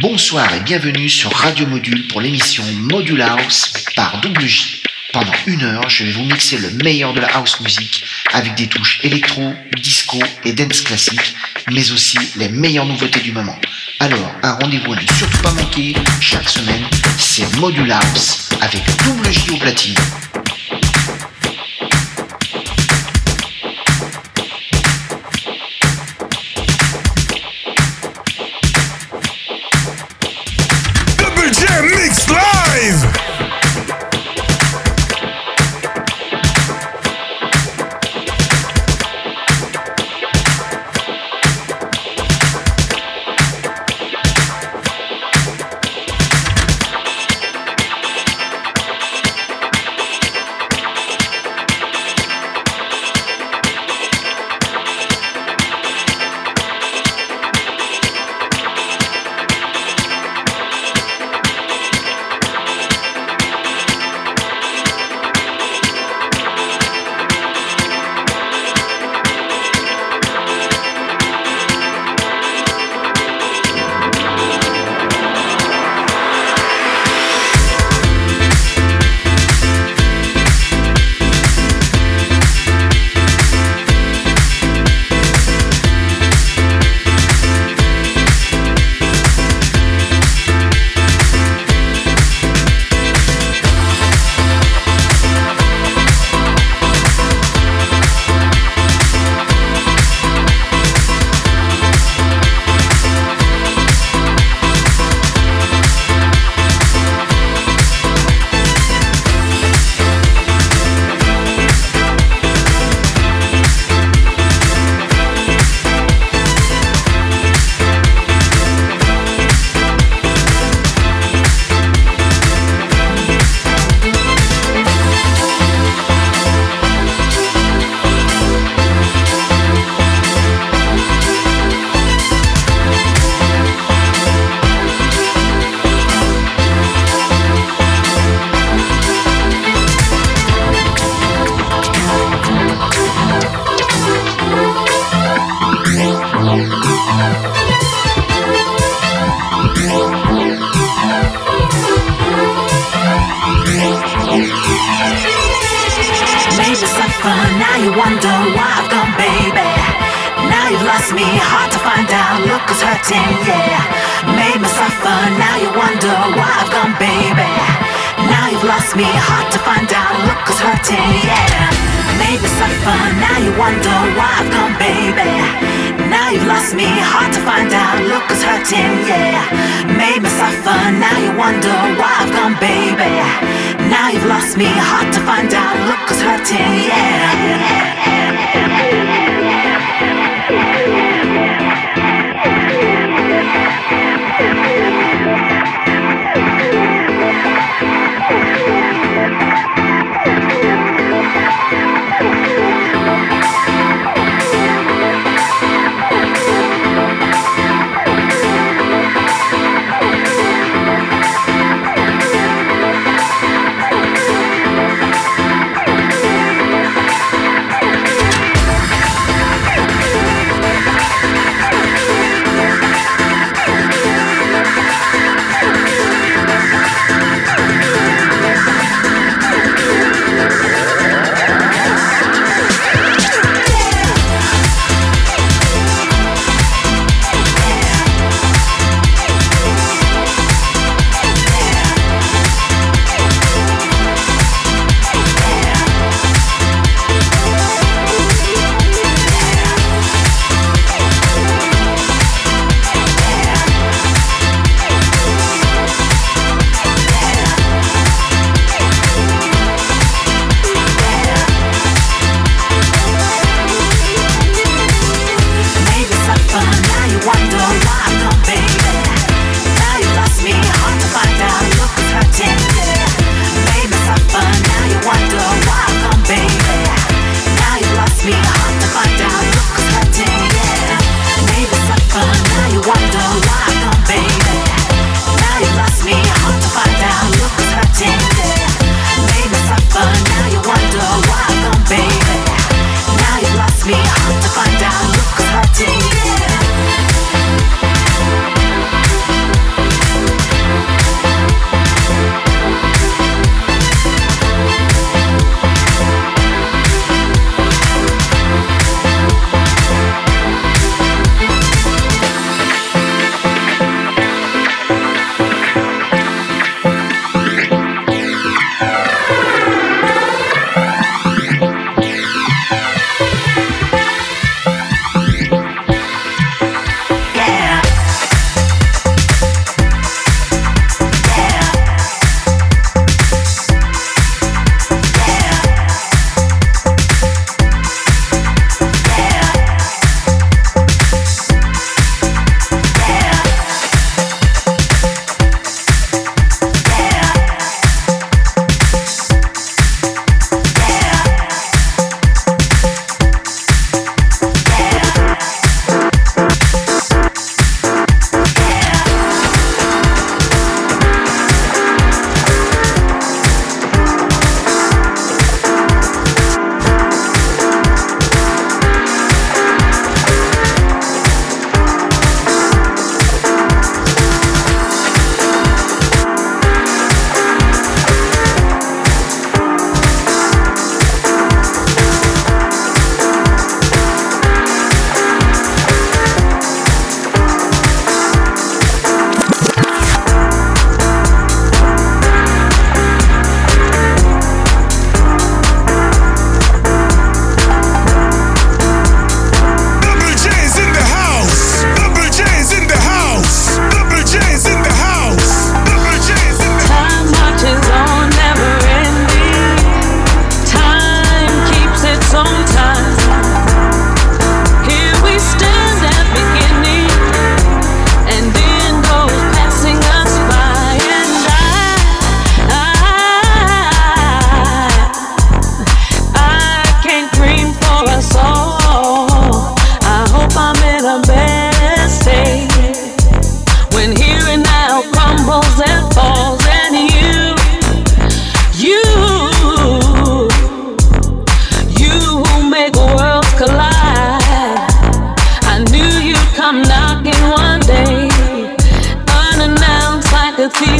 Bonsoir et bienvenue sur Radio Module pour l'émission Module House par Double J. Pendant une heure, je vais vous mixer le meilleur de la house music avec des touches électro, disco et dance classique, mais aussi les meilleures nouveautés du moment. Alors, un rendez-vous à ne surtout pas manquer chaque semaine, c'est Module House avec Double J au platine.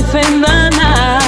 ofendan a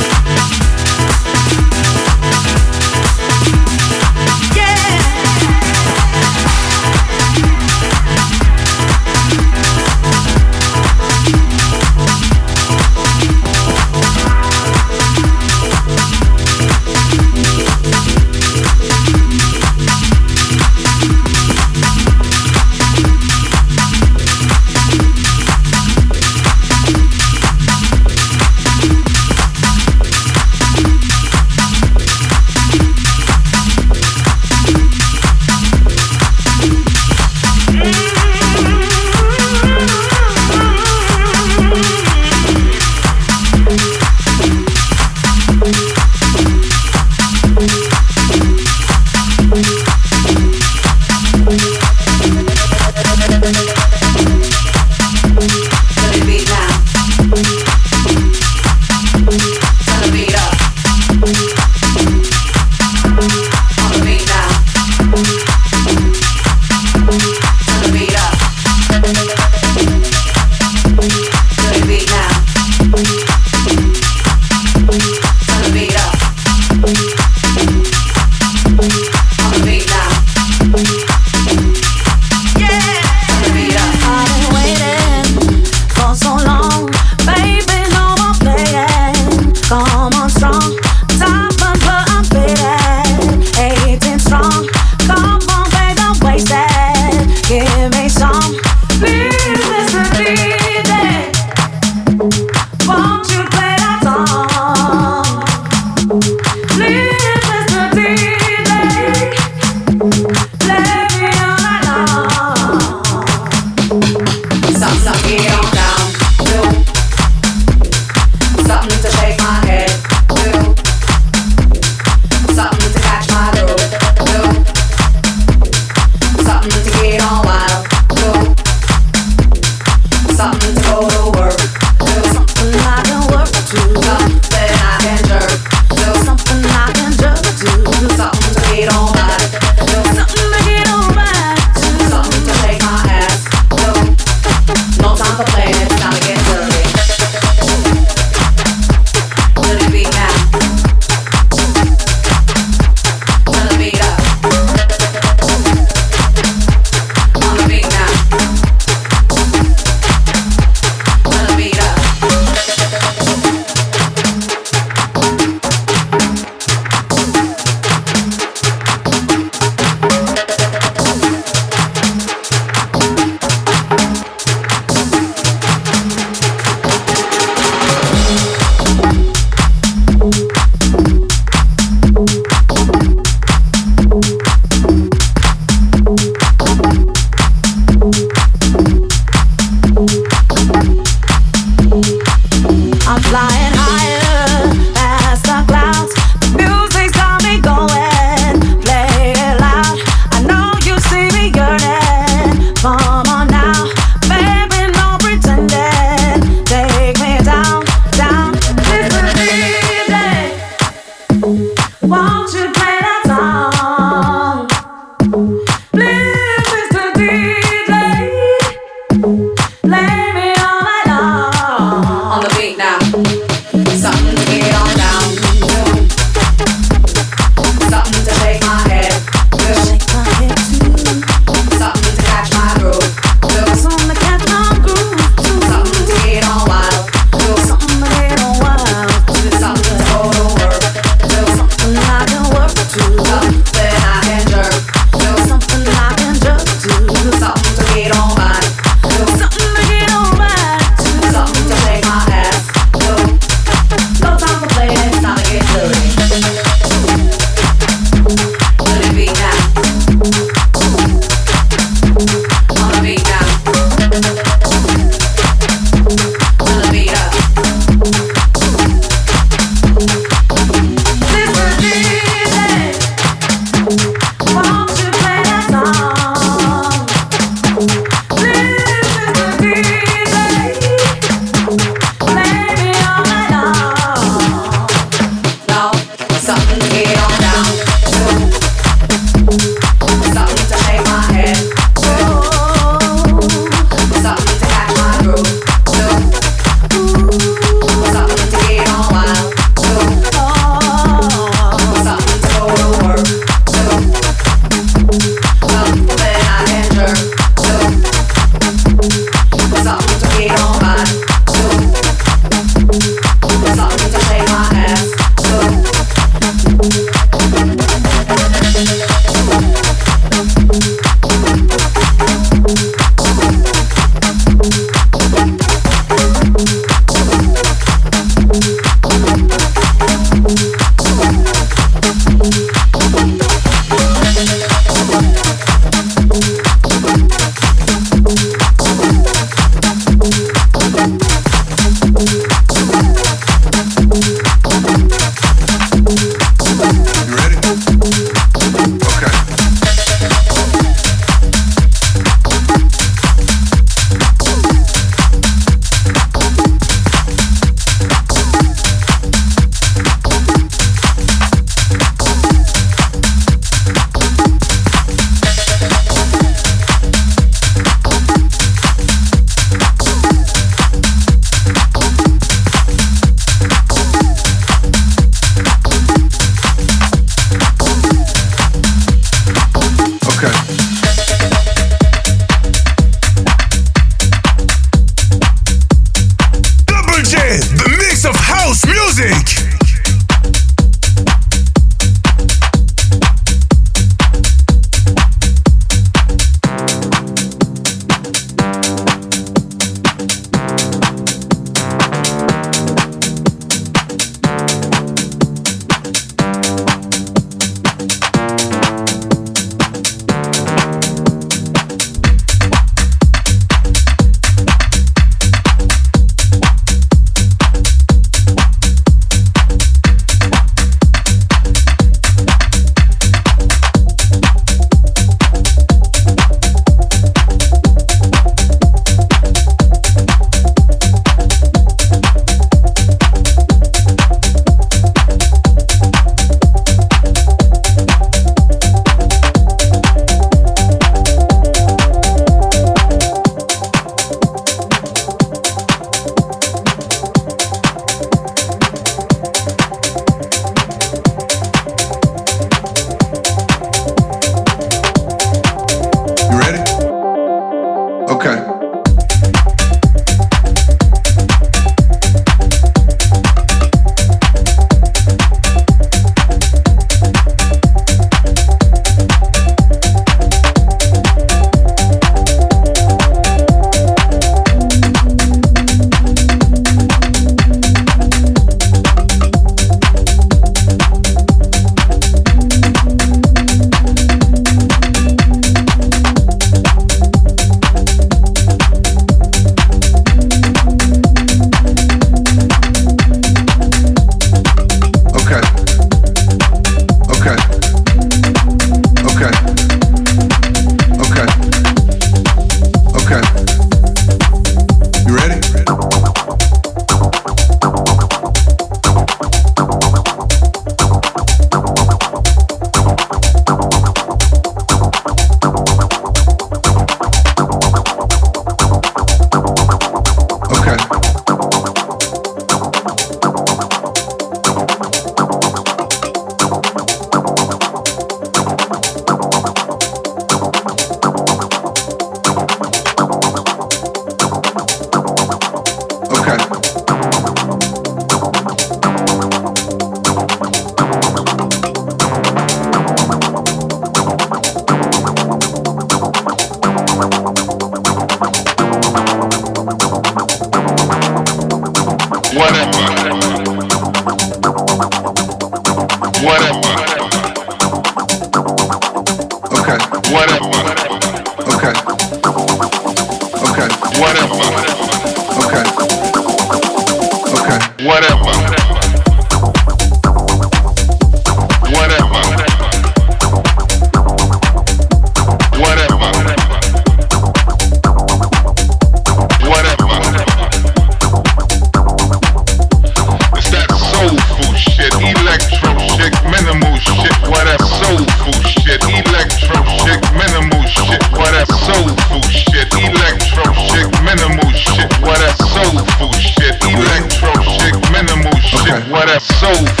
whatever,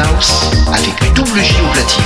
House avec double J au platine.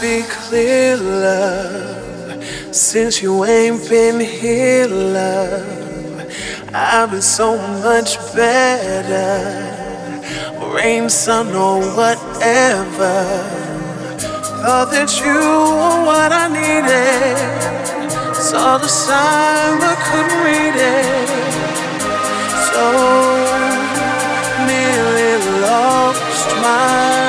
Be clear, love. Since you ain't been here, love, I've been so much better. Rain, sun, or whatever. Thought that you were what I needed. Saw the sign but couldn't read it. So nearly lost my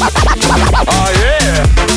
Oh, to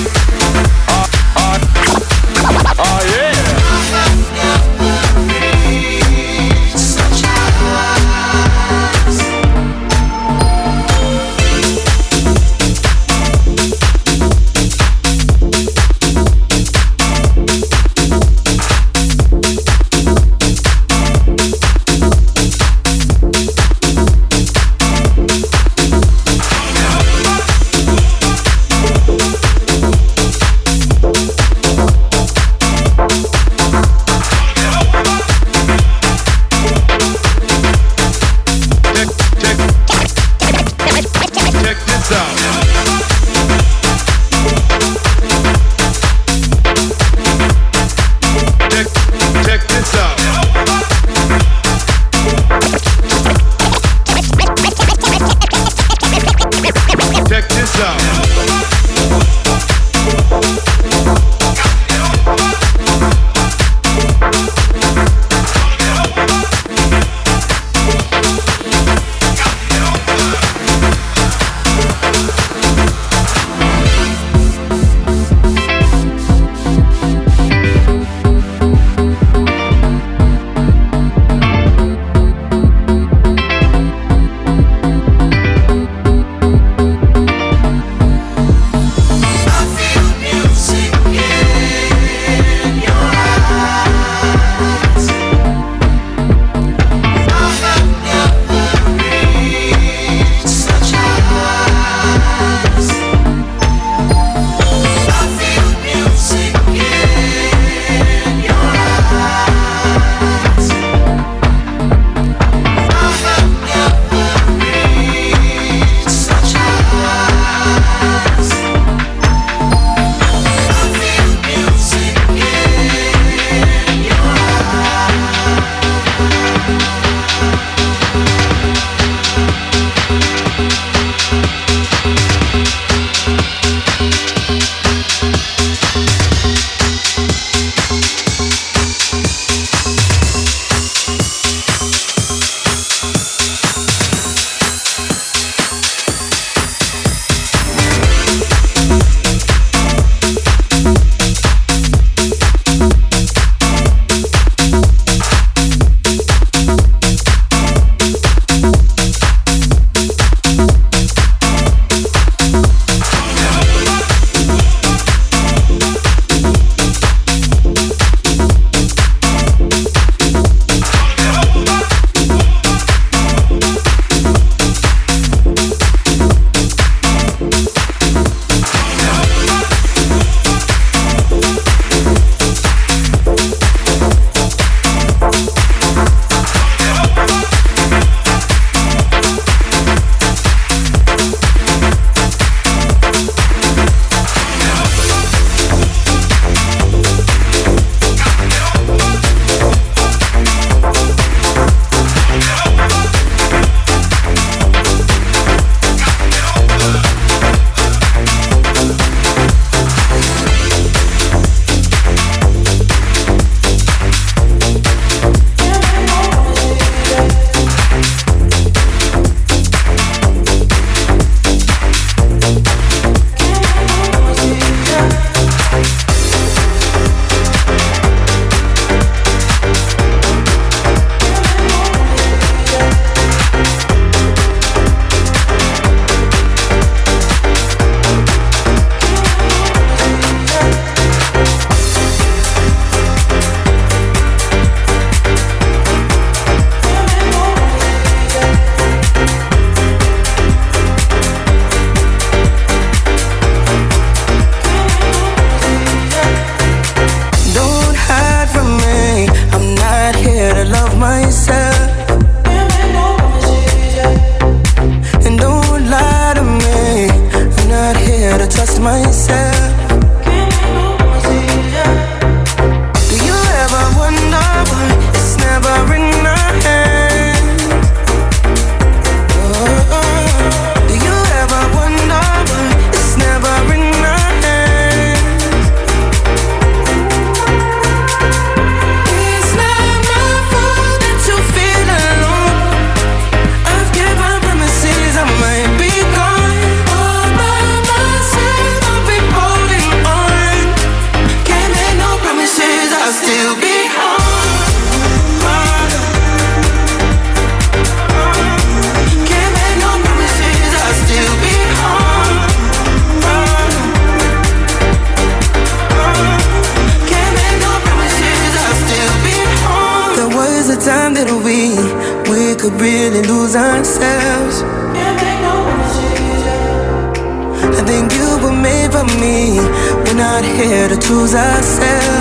here to choose ourselves.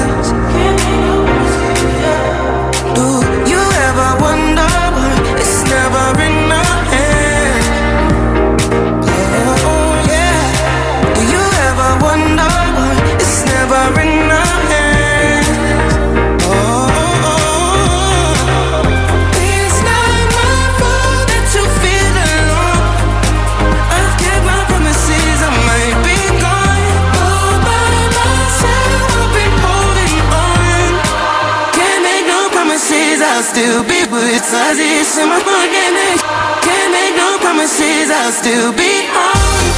Still be with. It's in my organic. Can't make no promises, I'll still be on.